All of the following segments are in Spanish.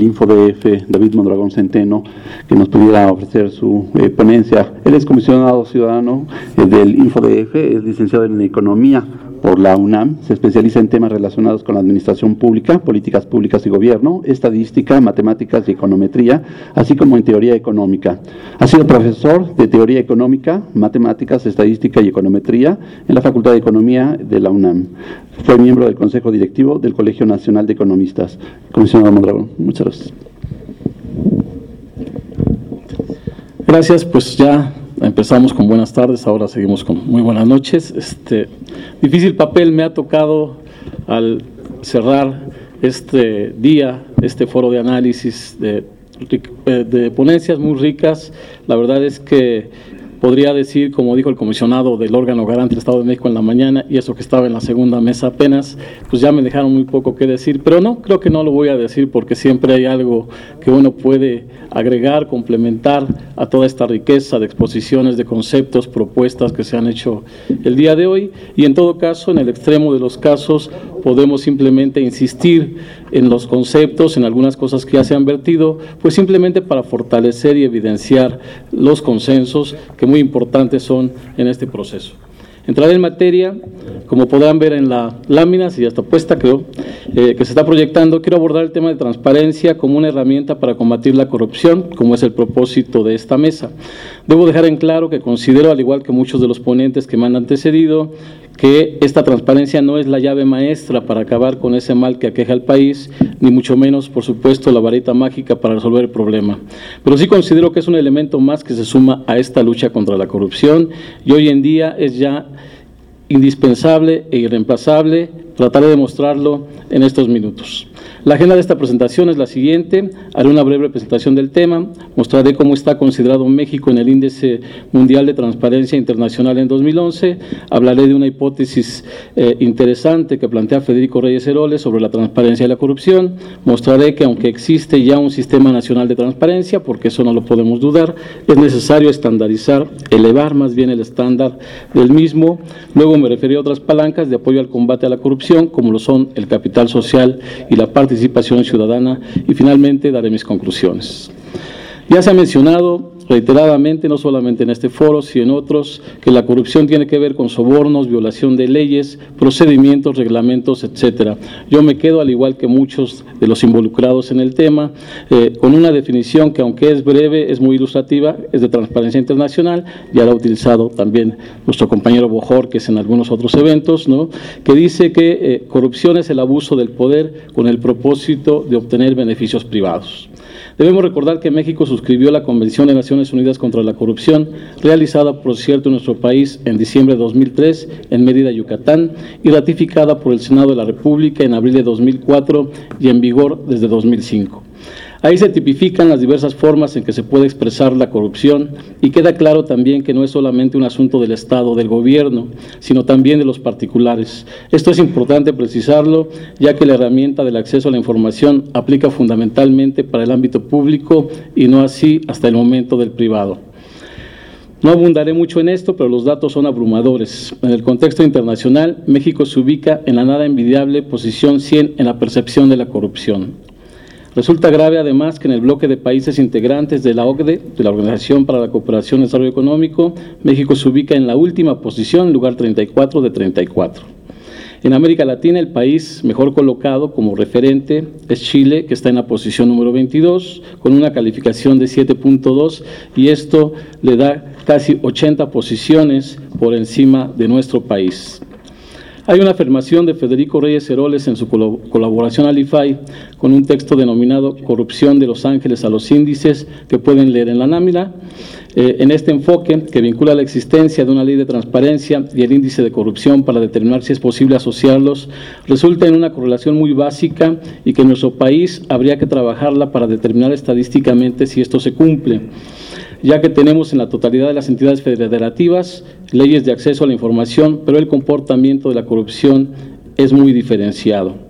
InfoDF, David Mondragón Centeno, que nos pudiera ofrecer su eh, ponencia. Él es comisionado ciudadano eh, del InfoDF, es licenciado en Economía por la UNAM, se especializa en temas relacionados con la administración pública, políticas públicas y gobierno, estadística, matemáticas y econometría, así como en teoría económica. Ha sido profesor de teoría económica, matemáticas, estadística y econometría en la Facultad de Economía de la UNAM. Fue miembro del Consejo Directivo del Colegio Nacional de Economistas. Comisionado Mondragón, muchas gracias. Gracias, pues ya empezamos con buenas tardes, ahora seguimos con muy buenas noches. Este difícil papel me ha tocado al cerrar este día, este foro de análisis de, de ponencias muy ricas. La verdad es que podría decir, como dijo el comisionado del órgano garante del Estado de México en la mañana, y eso que estaba en la segunda mesa apenas, pues ya me dejaron muy poco que decir, pero no, creo que no lo voy a decir porque siempre hay algo que uno puede agregar, complementar a toda esta riqueza de exposiciones, de conceptos, propuestas que se han hecho el día de hoy, y en todo caso, en el extremo de los casos, podemos simplemente insistir en los conceptos, en algunas cosas que ya se han vertido, pues simplemente para fortalecer y evidenciar los consensos que muy importantes son en este proceso. Entraré en materia, como podrán ver en la lámina, si ya está puesta creo, eh, que se está proyectando, quiero abordar el tema de transparencia como una herramienta para combatir la corrupción, como es el propósito de esta mesa. Debo dejar en claro que considero, al igual que muchos de los ponentes que me han antecedido, que esta transparencia no es la llave maestra para acabar con ese mal que aqueja al país, ni mucho menos, por supuesto, la varita mágica para resolver el problema. Pero sí considero que es un elemento más que se suma a esta lucha contra la corrupción y hoy en día es ya indispensable e irreemplazable. Trataré de mostrarlo en estos minutos. La agenda de esta presentación es la siguiente. Haré una breve presentación del tema. Mostraré cómo está considerado México en el Índice Mundial de Transparencia Internacional en 2011. Hablaré de una hipótesis eh, interesante que plantea Federico Reyes Heroles sobre la transparencia y la corrupción. Mostraré que aunque existe ya un sistema nacional de transparencia, porque eso no lo podemos dudar, es necesario estandarizar, elevar más bien el estándar del mismo. Luego me referiré a otras palancas de apoyo al combate a la corrupción, como lo son el capital social y la participación participación ciudadana y finalmente daré mis conclusiones. Ya se ha mencionado reiteradamente, no solamente en este foro, sino en otros, que la corrupción tiene que ver con sobornos, violación de leyes, procedimientos, reglamentos, etcétera. Yo me quedo, al igual que muchos de los involucrados en el tema, eh, con una definición que, aunque es breve, es muy ilustrativa, es de transparencia internacional, ya la ha utilizado también nuestro compañero Bojor, que es en algunos otros eventos, ¿no? que dice que eh, corrupción es el abuso del poder con el propósito de obtener beneficios privados. Debemos recordar que México suscribió la Convención de Naciones Unidas contra la Corrupción, realizada, por cierto, en nuestro país en diciembre de 2003 en Mérida, Yucatán, y ratificada por el Senado de la República en abril de 2004 y en vigor desde 2005. Ahí se tipifican las diversas formas en que se puede expresar la corrupción y queda claro también que no es solamente un asunto del Estado, del gobierno, sino también de los particulares. Esto es importante precisarlo, ya que la herramienta del acceso a la información aplica fundamentalmente para el ámbito público y no así hasta el momento del privado. No abundaré mucho en esto, pero los datos son abrumadores. En el contexto internacional, México se ubica en la nada envidiable posición 100 en la percepción de la corrupción. Resulta grave además que en el bloque de países integrantes de la OCDE, de la Organización para la Cooperación y Desarrollo Económico, México se ubica en la última posición, lugar 34 de 34. En América Latina, el país mejor colocado como referente es Chile, que está en la posición número 22, con una calificación de 7.2, y esto le da casi 80 posiciones por encima de nuestro país. Hay una afirmación de Federico Reyes Heroles en su colaboración al IFAI con un texto denominado Corrupción de los Ángeles a los índices que pueden leer en la námina. Eh, en este enfoque, que vincula la existencia de una ley de transparencia y el índice de corrupción para determinar si es posible asociarlos, resulta en una correlación muy básica y que en nuestro país habría que trabajarla para determinar estadísticamente si esto se cumple ya que tenemos en la totalidad de las entidades federativas leyes de acceso a la información, pero el comportamiento de la corrupción es muy diferenciado.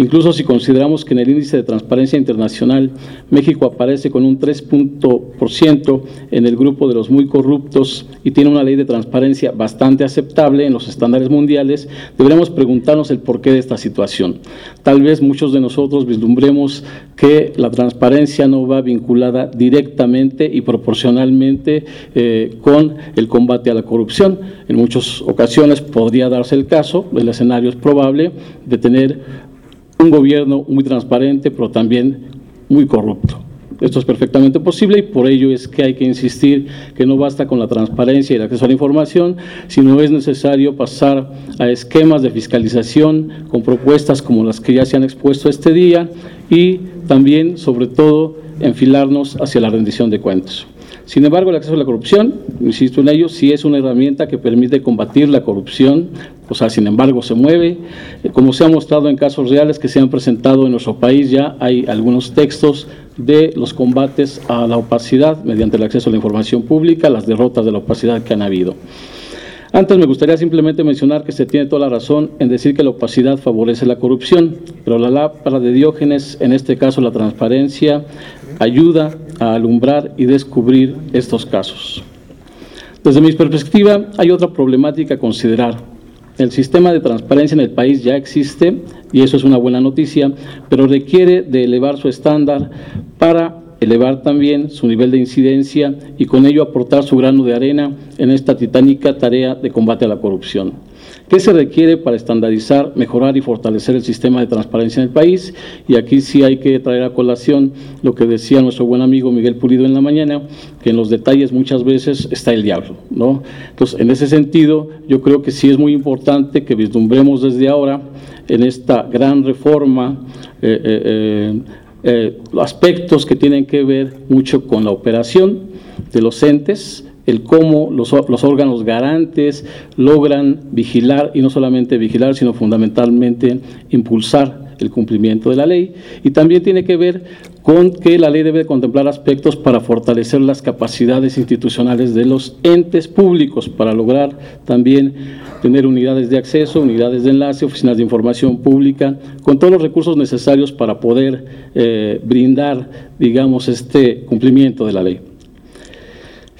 Incluso si consideramos que en el índice de transparencia internacional México aparece con un 3% en el grupo de los muy corruptos y tiene una ley de transparencia bastante aceptable en los estándares mundiales, deberemos preguntarnos el porqué de esta situación. Tal vez muchos de nosotros vislumbremos que la transparencia no va vinculada directamente y proporcionalmente eh, con el combate a la corrupción. En muchas ocasiones podría darse el caso, el escenario es probable, de tener un gobierno muy transparente, pero también muy corrupto. Esto es perfectamente posible y por ello es que hay que insistir que no basta con la transparencia y el acceso a la información, sino es necesario pasar a esquemas de fiscalización con propuestas como las que ya se han expuesto este día y también, sobre todo, enfilarnos hacia la rendición de cuentas. Sin embargo, el acceso a la corrupción, insisto en ello, sí es una herramienta que permite combatir la corrupción, o sea, sin embargo, se mueve. Como se ha mostrado en casos reales que se han presentado en nuestro país, ya hay algunos textos de los combates a la opacidad mediante el acceso a la información pública, las derrotas de la opacidad que han habido. Antes me gustaría simplemente mencionar que se tiene toda la razón en decir que la opacidad favorece la corrupción, pero la lámpara de Diógenes, en este caso la transparencia, ayuda a alumbrar y descubrir estos casos. Desde mi perspectiva, hay otra problemática a considerar. El sistema de transparencia en el país ya existe y eso es una buena noticia, pero requiere de elevar su estándar para elevar también su nivel de incidencia y con ello aportar su grano de arena en esta titánica tarea de combate a la corrupción. ¿Qué se requiere para estandarizar, mejorar y fortalecer el sistema de transparencia en el país? Y aquí sí hay que traer a colación lo que decía nuestro buen amigo Miguel Pulido en la mañana, que en los detalles muchas veces está el diablo. Entonces, en ese sentido, yo creo que sí es muy importante que vislumbremos desde ahora en esta gran reforma eh, eh, eh, aspectos que tienen que ver mucho con la operación de los entes, el cómo los, los, órganos garantes logran vigilar, y no solamente vigilar, sino fundamentalmente impulsar el cumplimiento de la ley. Y también tiene que ver con que la ley debe contemplar aspectos para fortalecer las capacidades institucionales de los entes públicos, para lograr también tener unidades de acceso, unidades de enlace, oficinas de información pública, con todos los recursos necesarios para poder eh, brindar, digamos, este cumplimiento de la ley.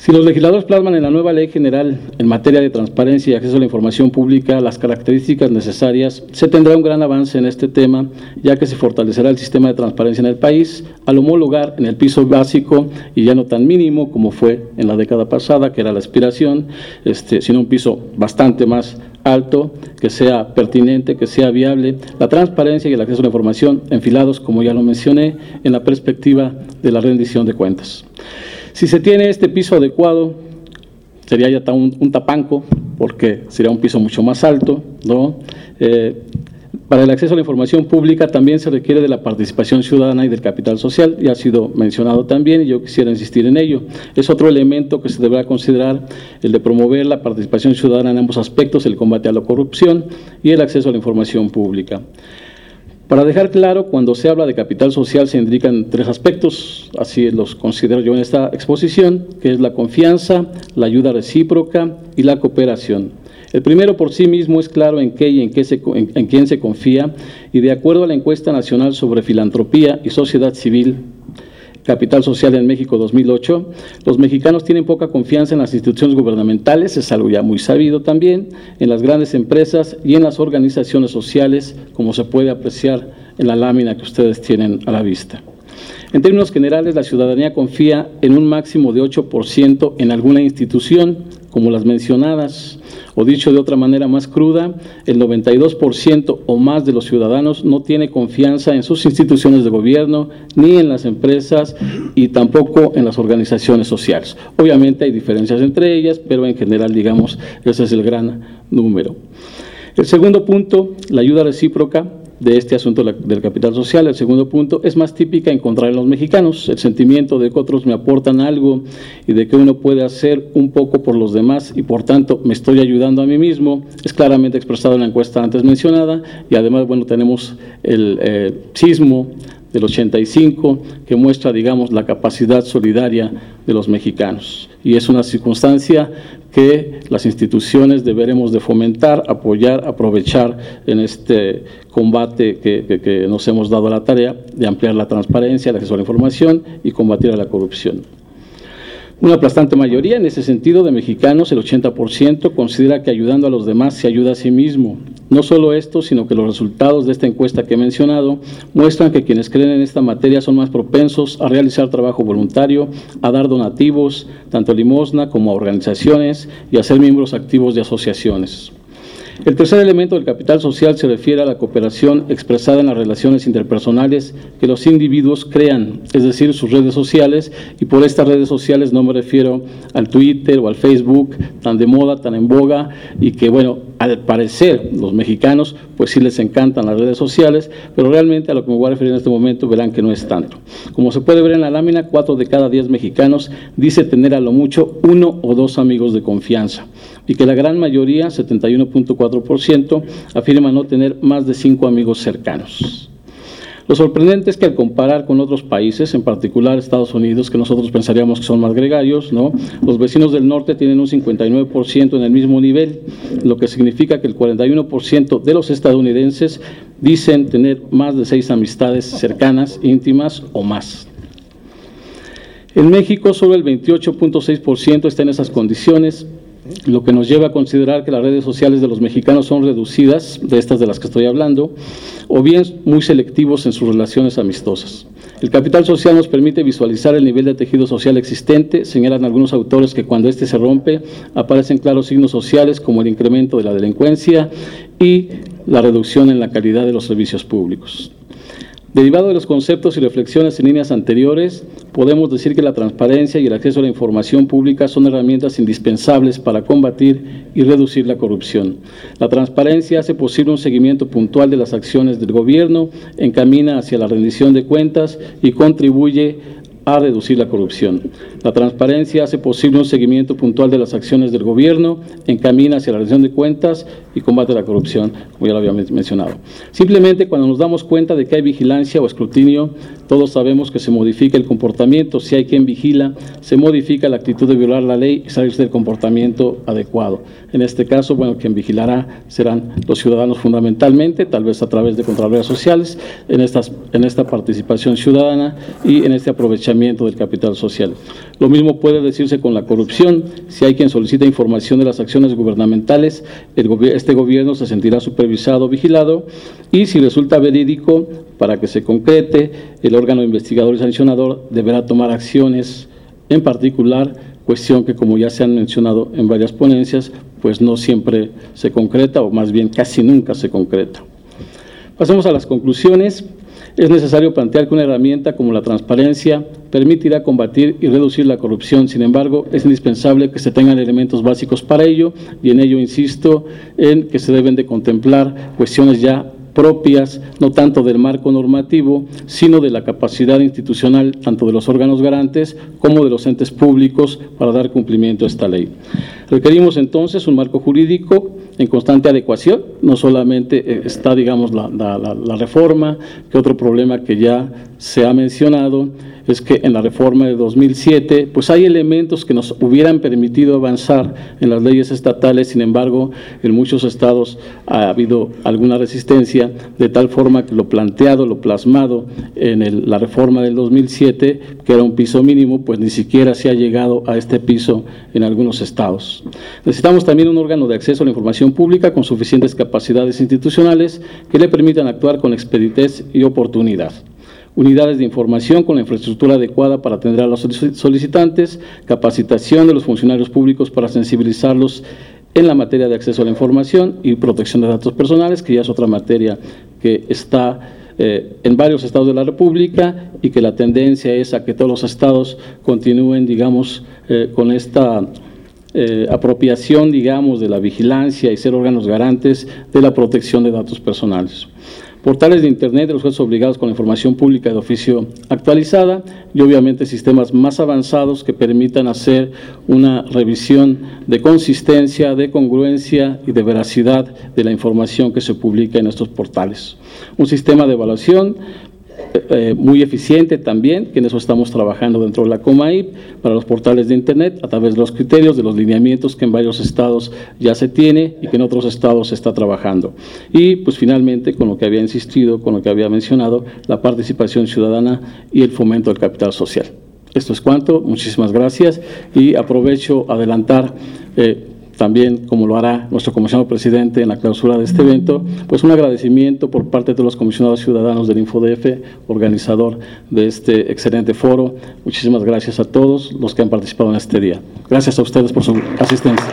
Si los legisladores plasman en la nueva ley general en materia de transparencia y acceso a la información pública las características necesarias, se tendrá un gran avance en este tema, ya que se fortalecerá el sistema de transparencia en el país al homologar en el piso básico y ya no tan mínimo como fue en la década pasada, que era la aspiración, este, sino un piso bastante más alto, que sea pertinente, que sea viable, la transparencia y el acceso a la información enfilados, como ya lo mencioné, en la perspectiva de la rendición de cuentas. Si se tiene este piso adecuado, sería ya un, un tapanco, porque sería un piso mucho más alto, ¿no? Eh, para el acceso a la información pública también se requiere de la participación ciudadana y del capital social, ya ha sido mencionado también y yo quisiera insistir en ello. Es otro elemento que se deberá considerar, el de promover la participación ciudadana en ambos aspectos, el combate a la corrupción y el acceso a la información pública. Para dejar claro, cuando se habla de capital social se indican tres aspectos, así los considero yo en esta exposición, que es la confianza, la ayuda recíproca y la cooperación. El primero por sí mismo es claro en qué y en, qué en quién se confía y de acuerdo a la encuesta nacional sobre filantropía y sociedad civil Capital Social en México 2008, los mexicanos tienen poca confianza en las instituciones gubernamentales, es algo ya muy sabido también, en las grandes empresas y en las organizaciones sociales, como se puede apreciar en la lámina que ustedes tienen a la vista. En términos generales, la ciudadanía confía en un máximo de 8% en alguna institución, como las mencionadas, o dicho de otra manera más cruda, el 92% o más de los ciudadanos no tiene confianza en sus instituciones de gobierno, ni en las empresas y tampoco en las organizaciones sociales. Obviamente hay diferencias entre ellas, pero en general, digamos, ese es el gran número. El segundo punto, la ayuda recíproca de este asunto del capital social. El segundo punto es más típica encontrar en los mexicanos, el sentimiento de que otros me aportan algo y de que uno puede hacer un poco por los demás y por tanto me estoy ayudando a mí mismo, es claramente expresado en la encuesta antes mencionada y además, bueno, tenemos el eh, sismo del 85, que muestra, digamos, la capacidad solidaria de los mexicanos. Y es una circunstancia que las instituciones deberemos de fomentar, apoyar, aprovechar en este combate que, que nos hemos dado a la tarea de ampliar la transparencia, el acceso a la información y combatir a la corrupción. Una aplastante mayoría, en ese sentido, de mexicanos, el 80%, considera que ayudando a los demás se ayuda a sí mismo. No solo esto, sino que los resultados de esta encuesta que he mencionado muestran que quienes creen en esta materia son más propensos a realizar trabajo voluntario, a dar donativos, tanto limosna como a organizaciones, y a ser miembros activos de asociaciones. El tercer elemento del capital social se refiere a la cooperación expresada en las relaciones interpersonales que los individuos crean, es decir, sus redes sociales, y por estas redes sociales no me refiero al Twitter o al Facebook, tan de moda, tan en boga, y que, bueno, al parecer los mexicanos, pues sí les encantan las redes sociales, pero realmente a lo que me voy a referir en este momento verán que no es tanto. Como se puede ver en la lámina, cuatro de cada diez mexicanos dice tener a lo mucho uno o dos amigos de confianza y que la gran mayoría, 71.4%, afirma no tener más de cinco amigos cercanos. Lo sorprendente es que al comparar con otros países, en particular Estados Unidos, que nosotros pensaríamos que son más gregarios, los vecinos del norte tienen un 59% en el mismo nivel, lo que significa que el 41% de los estadounidenses dicen tener más de seis amistades cercanas, íntimas o más. En México solo el 28.6% está en esas condiciones, lo que nos lleva a considerar que las redes sociales de los mexicanos son reducidas, de estas de las que estoy hablando, o bien muy selectivos en sus relaciones amistosas. El capital social nos permite visualizar el nivel de tejido social existente, señalan algunos autores que cuando éste se rompe aparecen claros signos sociales como el incremento de la delincuencia y la reducción en la calidad de los servicios públicos. Derivado de los conceptos y reflexiones en líneas anteriores, podemos decir que la transparencia y el acceso a la información pública son herramientas indispensables para combatir y reducir la corrupción. La transparencia hace posible un seguimiento puntual de las acciones del gobierno, encamina hacia la rendición de cuentas y contribuye a reducir la corrupción. La transparencia hace posible un seguimiento puntual de las acciones del gobierno, encamina hacia la rendición de cuentas y combate la corrupción, como ya lo había mencionado. Simplemente cuando nos damos cuenta de que hay vigilancia o escrutinio, todos sabemos que se modifica el comportamiento. Si hay quien vigila, se modifica la actitud de violar la ley y salirse del comportamiento adecuado. En este caso, bueno, quien vigilará serán los ciudadanos fundamentalmente, tal vez a través de contralorías sociales, en, estas, en esta participación ciudadana y en este aprovechamiento del capital social. Lo mismo puede decirse con la corrupción. Si hay quien solicita información de las acciones gubernamentales, este gobierno se sentirá supervisado, vigilado, y si resulta verídico, para que se concrete, el órgano investigador y sancionador deberá tomar acciones, en particular, cuestión que como ya se han mencionado en varias ponencias, pues no siempre se concreta, o más bien casi nunca se concreta. Pasemos a las conclusiones. Es necesario plantear que una herramienta como la transparencia permitirá combatir y reducir la corrupción. Sin embargo, es indispensable que se tengan elementos básicos para ello y en ello insisto en que se deben de contemplar cuestiones ya propias, no tanto del marco normativo, sino de la capacidad institucional tanto de los órganos garantes como de los entes públicos para dar cumplimiento a esta ley. Requerimos entonces un marco jurídico en constante adecuación, no solamente eh, está, digamos, la, la reforma, que otro problema que ya se ha mencionado, es que en la reforma de 2007, pues hay elementos que nos hubieran permitido avanzar en las leyes estatales, sin embargo, en muchos estados ha habido alguna resistencia, de tal forma que lo planteado, lo plasmado en la reforma del 2007, que era un piso mínimo, pues ni siquiera se ha llegado a este piso en algunos estados. Necesitamos también un órgano de acceso a la información pública con suficientes capacidades institucionales que le permitan actuar con expeditez y oportunidad unidades de información con la infraestructura adecuada para atender a los solicitantes, capacitación de los funcionarios públicos para sensibilizarlos en la materia de acceso a la información y protección de datos personales, que ya es otra materia que está eh, en varios estados de la República y que la tendencia es a que todos los estados continúen, digamos, eh, con esta eh, apropiación, digamos, de la vigilancia y ser órganos garantes de la protección de datos personales portales de Internet de los jueces obligados con la información pública de oficio actualizada y obviamente sistemas más avanzados que permitan hacer una revisión de consistencia, de congruencia y de veracidad de la información que se publica en estos portales. Un sistema de evaluación eh, muy eficiente también, que en eso estamos trabajando dentro de la COMAIP, para los portales de Internet, a través de los criterios, de los lineamientos que en varios estados ya se tiene y que en otros estados se está trabajando. Y pues finalmente, con lo que había insistido, con lo que había mencionado, la participación ciudadana y el fomento del capital social. Esto es cuanto, muchísimas gracias y aprovecho adelantar eh, también, como lo hará nuestro comisionado presidente en la clausura de este evento, pues un agradecimiento por parte de los comisionados ciudadanos del InfoDF, organizador de este excelente foro. Muchísimas gracias a todos los que han participado en este día. Gracias a ustedes por su asistencia.